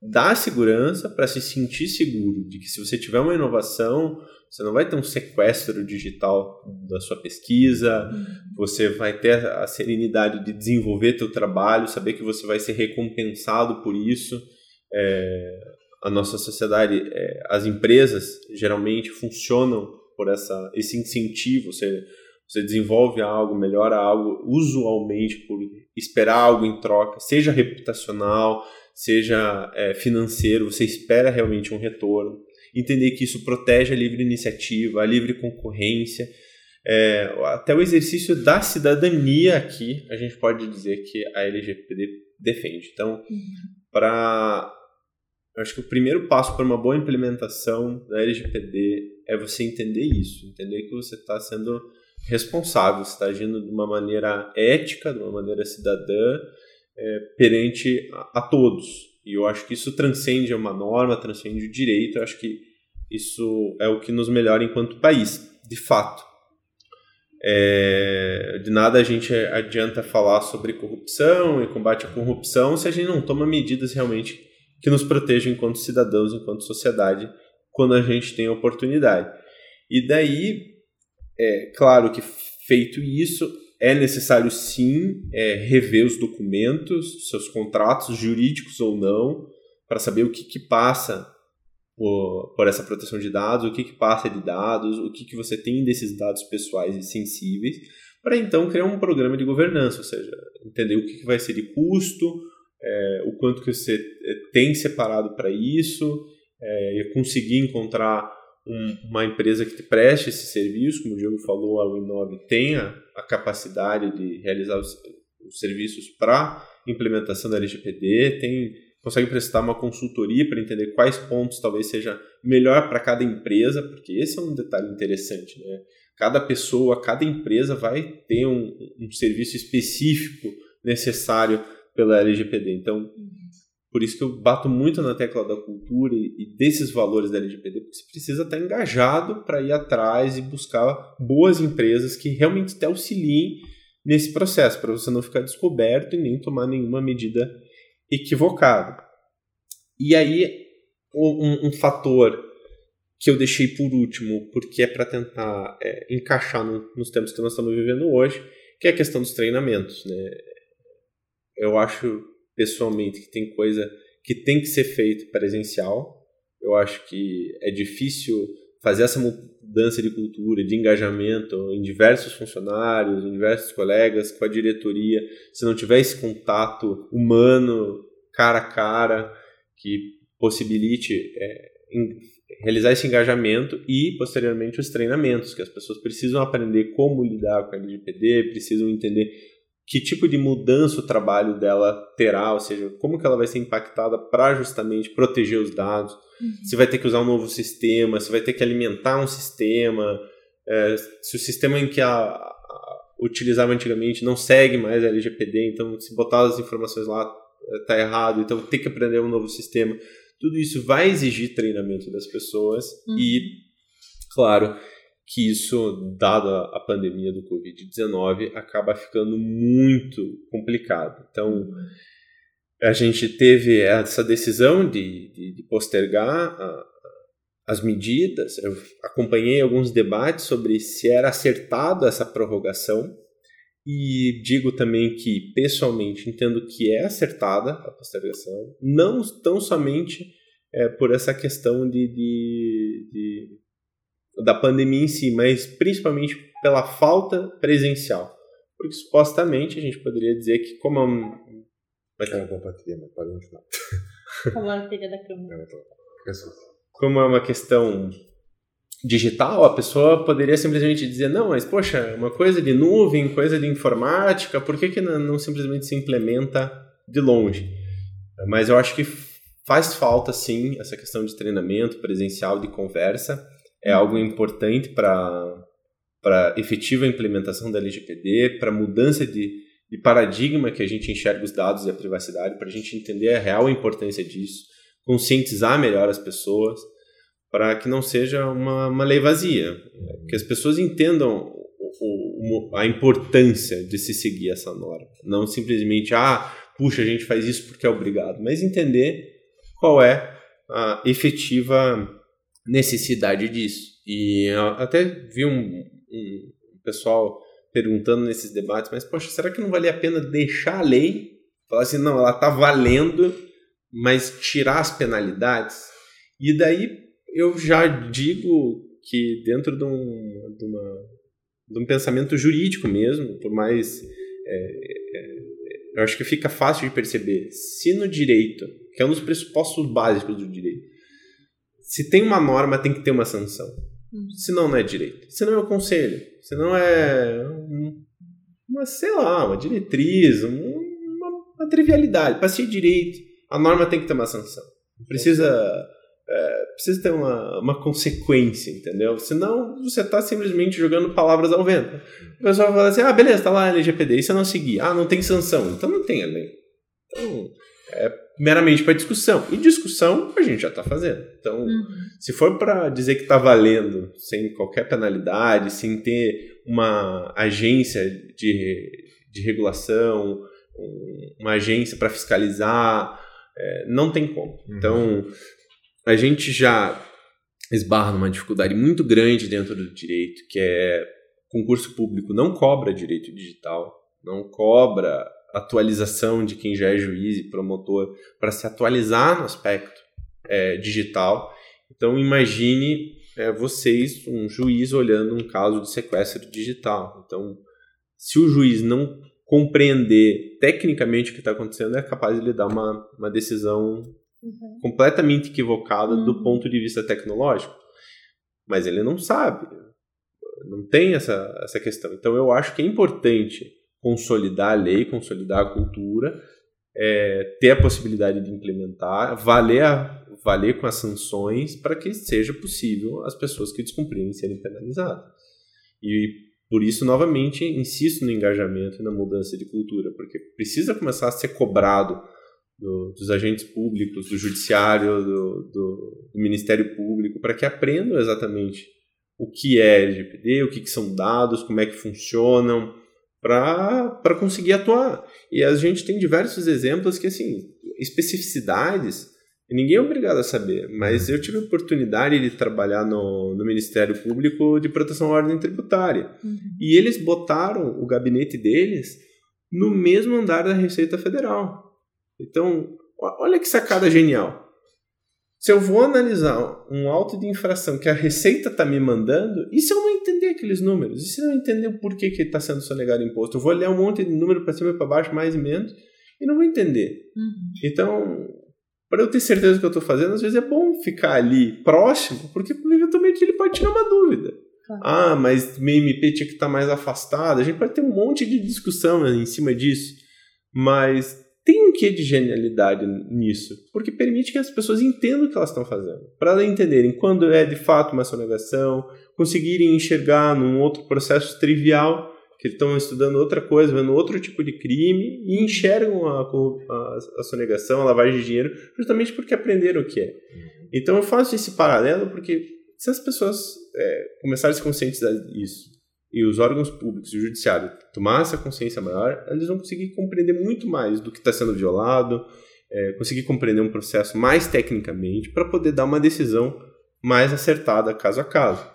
dar segurança para se sentir seguro de que se você tiver uma inovação, você não vai ter um sequestro digital da sua pesquisa, uhum. você vai ter a serenidade de desenvolver teu trabalho, saber que você vai ser recompensado por isso. É, a nossa sociedade, é, as empresas geralmente funcionam por essa, esse incentivo. Você, você desenvolve algo, melhora algo, usualmente por esperar algo em troca, seja reputacional, seja é, financeiro, você espera realmente um retorno entender que isso protege a livre iniciativa, a livre concorrência, é, até o exercício da cidadania aqui, a gente pode dizer que a LGPD defende. Então, uhum. para acho que o primeiro passo para uma boa implementação da LGPD é você entender isso, entender que você está sendo responsável, está agindo de uma maneira ética, de uma maneira cidadã, é, perante a, a, todos. E eu acho que isso transcende uma norma, transcende o direito. Eu acho que isso é o que nos melhora enquanto país, de fato. É, de nada a gente adianta falar sobre corrupção e combate à corrupção se a gente não toma medidas realmente que nos protejam enquanto cidadãos, enquanto sociedade, quando a gente tem a oportunidade. E daí, é claro que feito isso, é necessário sim é, rever os documentos, seus contratos jurídicos ou não, para saber o que, que passa por, por, essa proteção de dados, o que, que passa de dados, o que, que você tem desses dados pessoais e sensíveis, para então criar um programa de governança, ou seja, entender o que, que vai ser de custo, é, o quanto que você é, tem separado para isso, é, conseguir encontrar uma empresa que te preste esse serviço, como o Diogo falou, a Winove tenha a capacidade de realizar os, os serviços para implementação da LGPD, tem, consegue prestar uma consultoria para entender quais pontos talvez seja melhor para cada empresa, porque esse é um detalhe interessante, né? Cada pessoa, cada empresa vai ter um, um serviço específico necessário pela LGPD. Então, uhum. Por isso que eu bato muito na tecla da cultura e desses valores da LGPD, porque você precisa estar engajado para ir atrás e buscar boas empresas que realmente te auxiliem nesse processo, para você não ficar descoberto e nem tomar nenhuma medida equivocada. E aí, um, um fator que eu deixei por último, porque é para tentar é, encaixar no, nos tempos que nós estamos vivendo hoje, que é a questão dos treinamentos. Né? Eu acho pessoalmente que tem coisa que tem que ser feito presencial. Eu acho que é difícil fazer essa mudança de cultura, de engajamento em diversos funcionários, em diversos colegas, com a diretoria, se não tiver esse contato humano, cara a cara, que possibilite é, realizar esse engajamento e, posteriormente, os treinamentos, que as pessoas precisam aprender como lidar com a LGPD, precisam entender que tipo de mudança o trabalho dela terá, ou seja, como que ela vai ser impactada para justamente proteger os dados, uhum. se vai ter que usar um novo sistema, se vai ter que alimentar um sistema, é, se o sistema em que a, a, utilizava antigamente não segue mais a LGPD, então se botar as informações lá está errado, então tem que aprender um novo sistema. Tudo isso vai exigir treinamento das pessoas uhum. e, claro, que isso, dado a, pandemia do Covid-19, acaba ficando muito complicado. Então, a gente teve essa decisão de, de, de postergar a, as medidas. Eu acompanhei alguns debates sobre se era acertado essa prorrogação. E digo também que, pessoalmente, entendo que é acertada a postergação, não tão somente é, por essa questão de, de da pandemia em si, mas principalmente pela falta presencial. Porque supostamente a gente poderia dizer que como é um... Vai ter uma boa bateria, mas pode continuar. Como a bateria da câmera. Como é uma questão digital, a pessoa poderia simplesmente dizer, não, mas poxa, uma coisa de nuvem, coisa de informática, por que, que não, não simplesmente se implementa de longe? Mas eu acho que faz falta sim essa questão de treinamento presencial, de conversa, é algo importante para para efetiva implementação da LGPD, para mudança de, de paradigma que a gente enxerga os dados e a privacidade, para a gente entender a real importância disso, conscientizar melhor as pessoas, para que não seja uma, uma lei vazia, que as pessoas entendam o, o, a importância de se seguir essa norma, não simplesmente ah puxa a gente faz isso porque é obrigado, mas entender qual é a efetiva necessidade disso. E até vi um, um pessoal perguntando nesses debates, mas poxa, será que não valia a pena deixar a lei? Falar assim, não, ela está valendo, mas tirar as penalidades? E daí eu já digo que dentro de um, de uma, de um pensamento jurídico mesmo, por mais. É, é, eu acho que fica fácil de perceber. Se no direito, que é um dos pressupostos básicos do direito, se tem uma norma, tem que ter uma sanção. Uhum. Senão não é direito. Senão é o conselho. Senão é uma, sei lá, uma diretriz, uma, uma trivialidade. Para ser direito, a norma tem que ter uma sanção. Precisa, é, precisa ter uma, uma consequência, entendeu? Senão você está simplesmente jogando palavras ao vento. O pessoal fala assim, ah, beleza, tá lá a LGPD, e se eu não seguir? Ah, não tem sanção. Então não tem a lei. Então, é meramente para discussão. E discussão a gente já está fazendo. Então, uhum. se for para dizer que está valendo sem qualquer penalidade, sem ter uma agência de, de regulação, uma agência para fiscalizar, é, não tem como. Uhum. Então, a gente já esbarra numa dificuldade muito grande dentro do direito, que é concurso público não cobra direito digital, não cobra atualização de quem já é juiz e promotor para se atualizar no aspecto é, digital. Então imagine é, vocês, um juiz, olhando um caso de sequestro digital. Então, se o juiz não compreender tecnicamente o que está acontecendo, é capaz de lhe dar uma, uma decisão uhum. completamente equivocada uhum. do ponto de vista tecnológico. Mas ele não sabe, não tem essa, essa questão. Então, eu acho que é importante consolidar a lei, consolidar a cultura, é, ter a possibilidade de implementar, valer, a, valer com as sanções para que seja possível as pessoas que descumprirem serem penalizadas. E por isso, novamente, insisto no engajamento e na mudança de cultura, porque precisa começar a ser cobrado do, dos agentes públicos, do judiciário, do, do, do Ministério Público, para que aprendam exatamente o que é LGPD, o que, que são dados, como é que funcionam, para conseguir atuar. E a gente tem diversos exemplos que, assim, especificidades Ninguém é obrigado a saber, mas eu tive a oportunidade de trabalhar no, no Ministério Público de Proteção à Ordem Tributária. Uhum. E eles botaram o gabinete deles no mesmo andar da Receita Federal. Então, olha que sacada genial. Se eu vou analisar um auto de infração que a Receita está me mandando, e se eu não entender aqueles números? E se eu não entender o porquê que está sendo sonegado imposto? Eu vou ler um monte de número para cima e para baixo, mais e menos, e não vou entender. Uhum. Então, para eu ter certeza do que eu estou fazendo, às vezes é bom ficar ali próximo, porque eventualmente ele pode tirar uma dúvida. Claro. Ah, mas meu MP tinha que estar tá mais afastado. A gente pode ter um monte de discussão em cima disso, mas tem um quê de genialidade nisso, porque permite que as pessoas entendam o que elas estão fazendo. Para elas entenderem quando é de fato uma sonegação, conseguirem enxergar num outro processo trivial que estão estudando outra coisa, vendo outro tipo de crime e enxergam a, a, a sonegação, a lavagem de dinheiro, justamente porque aprenderam o que é. Uhum. Então eu faço esse paralelo porque se as pessoas é, começarem a se conscientizar disso e os órgãos públicos e o judiciário tomar essa consciência maior, eles vão conseguir compreender muito mais do que está sendo violado, é, conseguir compreender um processo mais tecnicamente para poder dar uma decisão mais acertada caso a caso.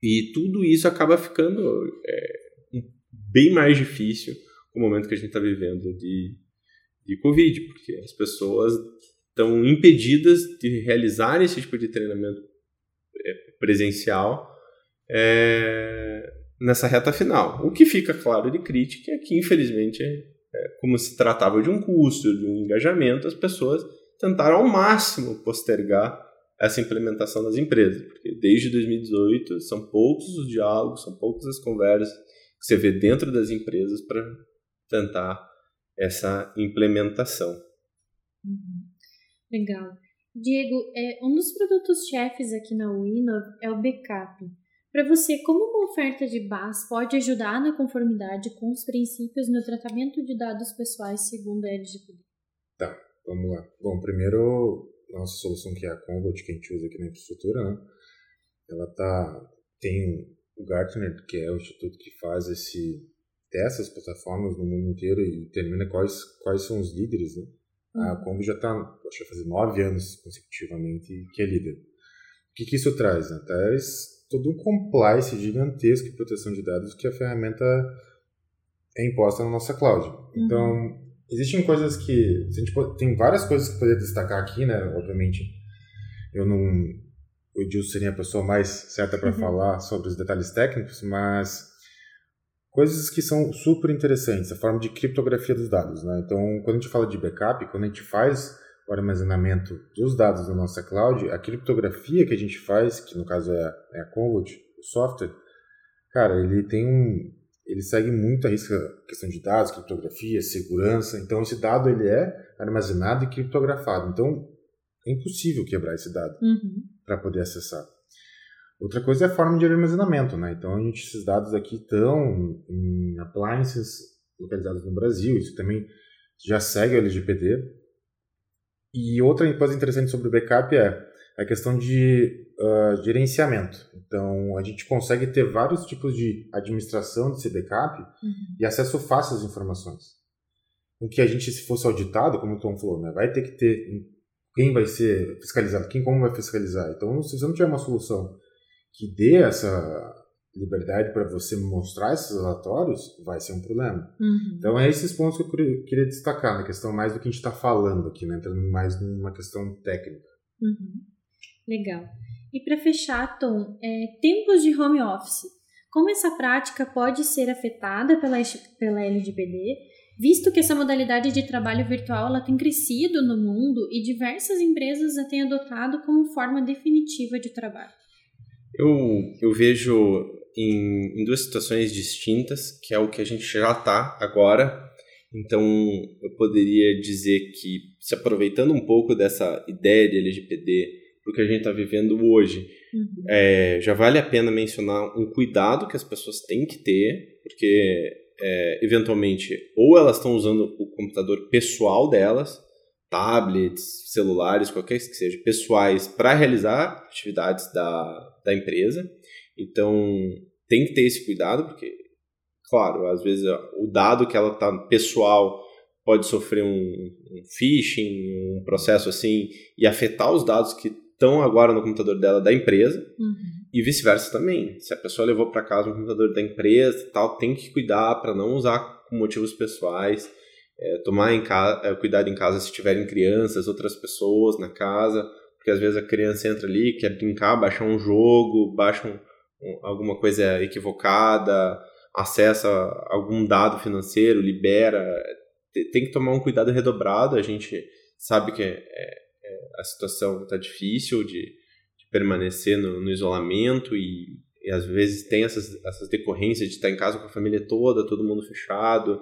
E tudo isso acaba ficando é, bem mais difícil o momento que a gente está vivendo de, de Covid, porque as pessoas estão impedidas de realizar esse tipo de treinamento é, presencial é, nessa reta final. O que fica claro de crítica é que, infelizmente, é, como se tratava de um custo, de um engajamento, as pessoas tentaram ao máximo postergar essa implementação das empresas, porque desde 2018 são poucos os diálogos, são poucas as conversas, que você vê dentro das empresas para tentar essa implementação. Uhum. Legal. Diego, é, um dos produtos chefes aqui na Winov é o backup. Para você, como uma oferta de BAS pode ajudar na conformidade com os princípios no tratamento de dados pessoais segundo a LGPD? Tá, vamos lá. Bom, primeiro, nossa solução que é a Convot, que a gente usa aqui na infraestrutura, né? Ela tá, tem o Gartner, que é o instituto que faz esse testa as plataformas no mundo inteiro e determina quais quais são os líderes, né? A uhum. Combo já está, acho que fazer nove anos consecutivamente que é líder. O que, que isso traz? Né? Traz todo um compliance gigantesco de proteção de dados que a ferramenta é imposta na nossa cloud. Uhum. Então, existem coisas que. A gente pode, tem várias coisas que poderia destacar aqui, né? Obviamente, eu não, o Edilson seria a pessoa mais certa para uhum. falar sobre os detalhes técnicos, mas coisas que são super interessantes, a forma de criptografia dos dados. Né? Então, quando a gente fala de backup, quando a gente faz o armazenamento dos dados da nossa cloud, a criptografia que a gente faz, que no caso é, é a Convot, o software, cara, ele tem um, ele segue muito a risca questão de dados, criptografia, segurança. Então, esse dado ele é armazenado e criptografado. Então, é impossível quebrar esse dado uhum. para poder acessar. Outra coisa é a forma de armazenamento, né? Então, a gente, esses dados aqui estão em appliances localizados no Brasil, isso também já segue o LGPD. E outra coisa interessante sobre o backup é a questão de uh, gerenciamento. Então, a gente consegue ter vários tipos de administração desse backup uhum. e acesso fácil às informações. O que a gente, se fosse auditado, como o Tom falou, né, vai ter que ter quem vai ser fiscalizado, quem como vai fiscalizar. Então, se você não tiver uma solução que dê essa, liberdade para você mostrar esses relatórios, vai ser um problema. Uhum. Então, é esses pontos que eu queria destacar, na questão mais do que a gente está falando aqui, né? entrando mais numa questão técnica. Uhum. Legal. E para fechar, Tom, é, tempos de home office. Como essa prática pode ser afetada pela, pela LGPD, visto que essa modalidade de trabalho virtual ela tem crescido no mundo e diversas empresas a têm adotado como forma definitiva de trabalho? Eu, eu vejo em, em duas situações distintas, que é o que a gente já está agora. Então, eu poderia dizer que, se aproveitando um pouco dessa ideia de LGPD, porque a gente está vivendo hoje, Uhum. é, já vale a pena mencionar um cuidado que as pessoas têm que ter, porque é, eventualmente ou elas estão usando o computador pessoal delas, tablets, celulares, qualquer que seja, pessoais, para realizar atividades da, da empresa. Então tem que ter esse cuidado, porque, claro, às vezes o dado que ela está pessoal pode sofrer um, um phishing, um processo assim, e afetar os dados que estão agora no computador dela da empresa Uhum. e vice-versa também. Se a pessoa levou para casa um computador da empresa, tal, tem que cuidar para não usar com motivos pessoais. É, tomar em casa, é, cuidado em casa se tiverem crianças, outras pessoas na casa, porque às vezes a criança entra ali, quer brincar, baixar um jogo, baixa um, alguma coisa equivocada, acessa algum dado financeiro, libera. Tem que tomar um cuidado redobrado. A gente sabe que é, é, a situação está difícil de, de permanecer no, no isolamento e, e, às vezes tem essas, essas decorrências de estar em casa com a família toda, todo mundo fechado,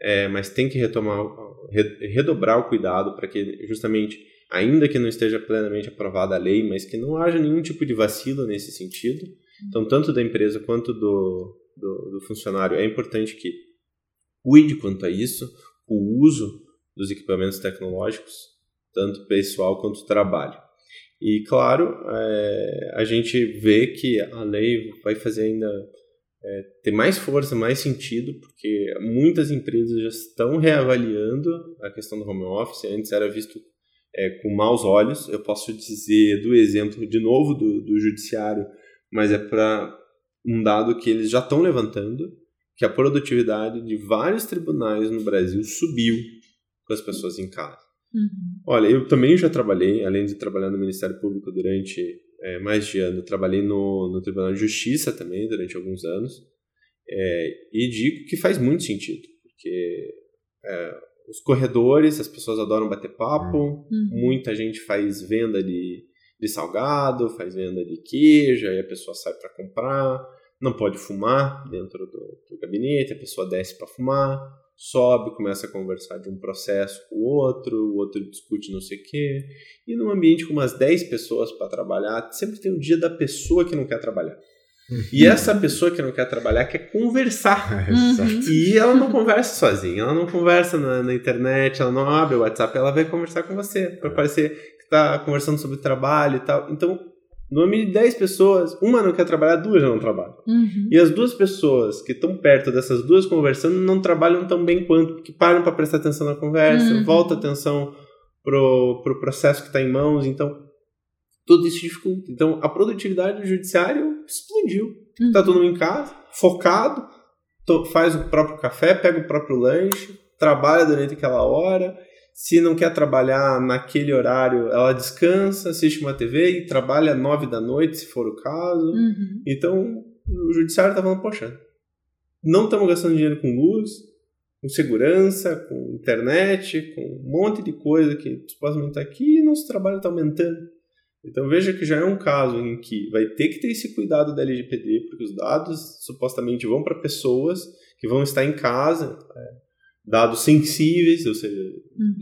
é, mas tem que retomar, redobrar o cuidado para que justamente, ainda que não esteja plenamente aprovada a lei, mas que não haja nenhum tipo de vacilo nesse sentido. Então, tanto da empresa quanto do, do, do funcionário, é importante que cuide quanto a isso, o uso dos equipamentos tecnológicos, tanto pessoal quanto trabalho. E, claro, é, a gente vê que a lei vai fazer ainda é, ter mais força, mais sentido, porque muitas empresas já estão reavaliando a questão do home office. Antes era visto é, com maus olhos. Eu posso dizer do exemplo, de novo, do, do judiciário, mas é para um dado que eles já estão levantando, que a produtividade de vários tribunais no Brasil subiu com as pessoas em casa. Uhum. Olha, eu também já trabalhei, além de trabalhar no Ministério Público durante é, mais de ano, trabalhei no, no Tribunal de Justiça também durante alguns anos, é, e digo que faz muito sentido, porque é, os corredores, as pessoas adoram bater papo, Uhum. muita gente faz venda de, de salgado, faz venda de queijo, aí a pessoa sai para comprar, não pode fumar dentro do, do gabinete, a pessoa desce para fumar, sobe, começa a conversar de um processo com o outro, o outro discute não sei o quê. E num ambiente com umas 10 pessoas para trabalhar, sempre tem o dia da pessoa que não quer trabalhar. E essa pessoa que não quer trabalhar quer conversar. Uhum. E ela não conversa sozinha, ela não conversa na, na internet, ela não abre o WhatsApp, ela vai conversar com você, para parecer está conversando sobre trabalho e tal. Então, no ambiente de 10 pessoas, uma não quer trabalhar, duas já não trabalham. Uhum. E as duas pessoas que estão perto dessas duas conversando não trabalham tão bem quanto, porque param para prestar atenção na conversa, Uhum. volta a atenção pro, pro processo que está em mãos, então tudo isso dificulta. Então a produtividade do judiciário explodiu. Uhum. Tá todo mundo em casa, focado, to- faz o próprio café, pega o próprio lanche, trabalha durante aquela hora. Se não quer trabalhar naquele horário, ela descansa, assiste uma TV e trabalha nove da noite, se for o caso. Uhum. Então, o judiciário tá falando, poxa, não estamos gastando dinheiro com luz, com segurança, com internet, com um monte de coisa que supostamente está aqui e nosso trabalho está aumentando. Então veja que já é um caso em que vai ter que ter esse cuidado da LGPD, porque os dados supostamente vão para pessoas que vão estar em casa, é, dados sensíveis, ou seja, Uhum.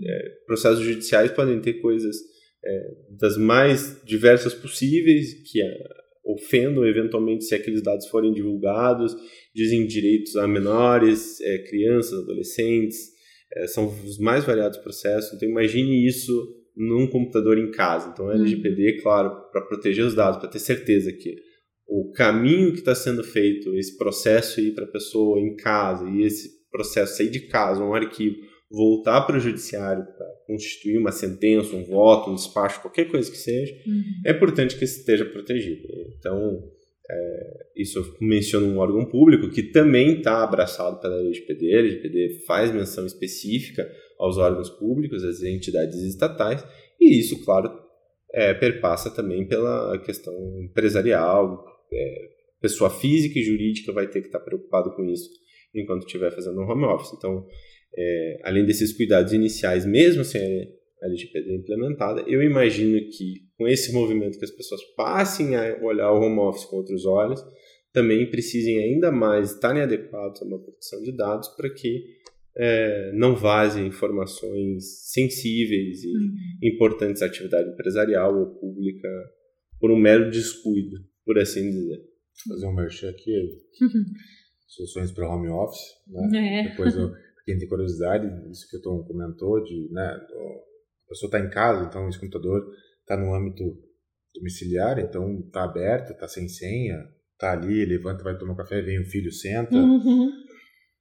processos judiciais podem ter coisas é, das mais diversas possíveis que é, ofendam eventualmente se aqueles dados forem divulgados, dizem direitos a menores, é, crianças, adolescentes, é, são os mais variados processos. Então imagine isso num computador em casa. Então Uhum. LGPD, claro, para proteger os dados, para ter certeza que o caminho que está sendo feito, esse processo ir para a pessoa em casa e esse processo sair de casa, um arquivo, voltar para o judiciário para constituir uma sentença, um voto, um despacho, qualquer coisa que seja, Uhum. é importante que esteja protegido. Então, É, isso menciona um órgão público que também está abraçado pela LGPD. A LGPD faz menção específica aos órgãos públicos, às entidades estatais, e isso, claro, é, perpassa também pela questão empresarial, é, pessoa física e jurídica vai ter que estar tá preocupado com isso enquanto estiver fazendo um home office. Então, é, além desses cuidados iniciais, mesmo sem a LGPD implementada, eu imagino que com esse movimento que as pessoas passem a olhar o home office com outros olhos, também precisem ainda mais estarem adequados a uma proteção de dados para que é, não vazem informações sensíveis e uhum. importantes à atividade empresarial ou pública por um mero descuido, por assim dizer. Fazer um merchan aqui, soluções para home office, né? É. Depois, eu, quem tem curiosidade, isso que o Tom comentou, de, né, a pessoa está em casa, então esse computador está no âmbito domiciliar, então está aberto, está sem senha, está ali, levanta, vai tomar café, vem o filho, senta. Uhum.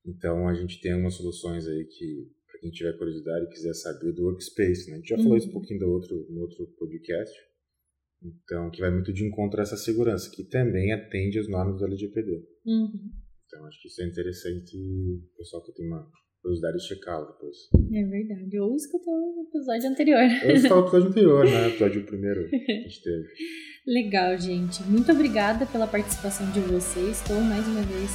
Então a gente tem umas soluções aí que, para quem tiver curiosidade e quiser saber do Workspace, né? A gente já uhum. falou isso um pouquinho do outro, no outro podcast. Então, que vai muito de encontro a essa segurança, que também atende às normas do LGPD. Uhum. Então, acho que isso é interessante o pessoal que tem uma curiosidade de checá-lo depois. É verdade. Ou escutar o episódio anterior. Ou escutar o episódio anterior, né? O episódio primeiro que a gente teve. Legal, gente. Muito obrigada pela participação de vocês. Estou mais uma vez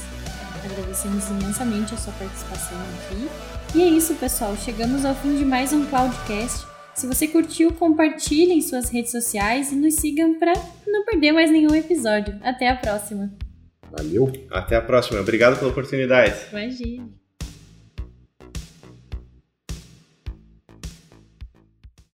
agradecendo imensamente a sua participação aqui. E é isso, pessoal. Chegamos ao fim de mais um Cloudcast. Se você curtiu, compartilhe em suas redes sociais e nos sigam para não perder mais nenhum episódio. Até a próxima. Valeu. Até a próxima. Obrigado pela oportunidade. Imagina.